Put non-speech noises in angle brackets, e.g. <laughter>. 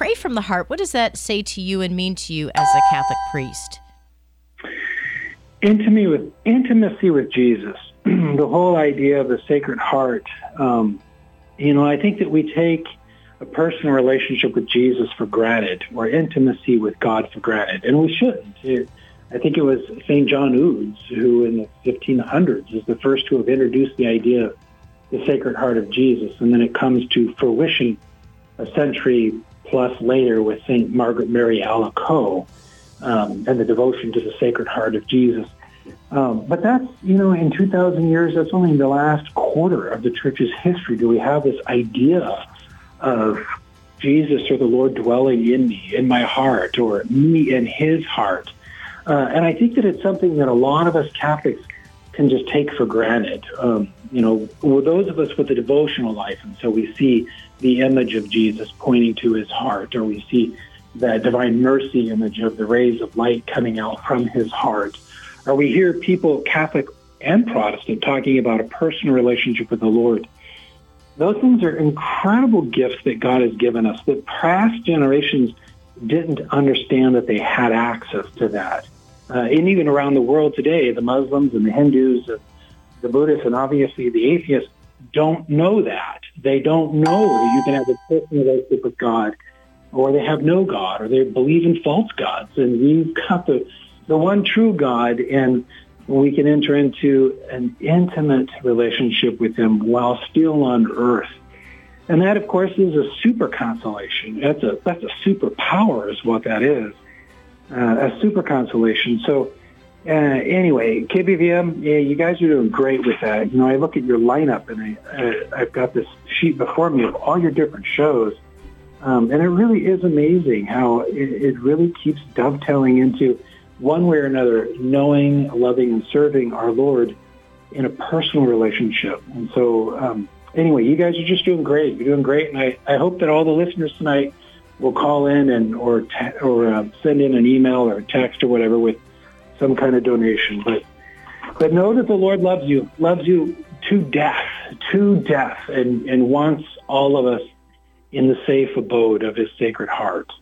pray from the heart, what does that say to you and mean to you as a Catholic priest? Intimacy with intimacy with Jesus, <clears throat> the whole idea of the Sacred Heart. Um, you know, I think that we take a personal relationship with Jesus for granted, or intimacy with God for granted, and we shouldn't. It, I think it was St. John Eudes who, in the 1500s, is the first to have introduced the idea of the Sacred Heart of Jesus, and then it comes to fruition a century plus later with St. Margaret Mary Alacoque um, and the devotion to the Sacred Heart of Jesus. Um, but that's, you know, in 2,000 years, that's only the last quarter of the church's history do we have this idea of Jesus or the Lord dwelling in me, in my heart, or me in his heart. Uh, and I think that it's something that a lot of us Catholics can just take for granted. Um, you know, those of us with a devotional life, and so we see the image of Jesus pointing to his heart, or we see that divine mercy image of the rays of light coming out from his heart, or we hear people, Catholic and Protestant, talking about a personal relationship with the Lord. Those things are incredible gifts that God has given us that past generations didn't understand that they had access to that. Uh, and even around the world today, the Muslims and the Hindus, and the Buddhists, and obviously the atheists don't know that. They don't know that you can have a personal relationship with God, or they have no God, or they believe in false gods. And we've got the, the one true God, and we can enter into an intimate relationship with Him while still on earth. And that, of course, is a super consolation. That's a that's a superpower, is what that is. Uh, a super consolation. So, uh, anyway, KBVM, yeah, you guys are doing great with that. You know, I look at your lineup, and I, uh, I've got this sheet before me of all your different shows, um, and it really is amazing how it, it really keeps dovetailing into one way or another, knowing, loving, and serving our Lord in a personal relationship. And so. Um, anyway, you guys are just doing great. You're doing great, and I, I hope that all the listeners tonight will call in and or te- or uh, send in an email or a text or whatever with some kind of donation. But but know that the Lord loves you, loves you to death, to death, and and wants all of us in the safe abode of His Sacred Heart.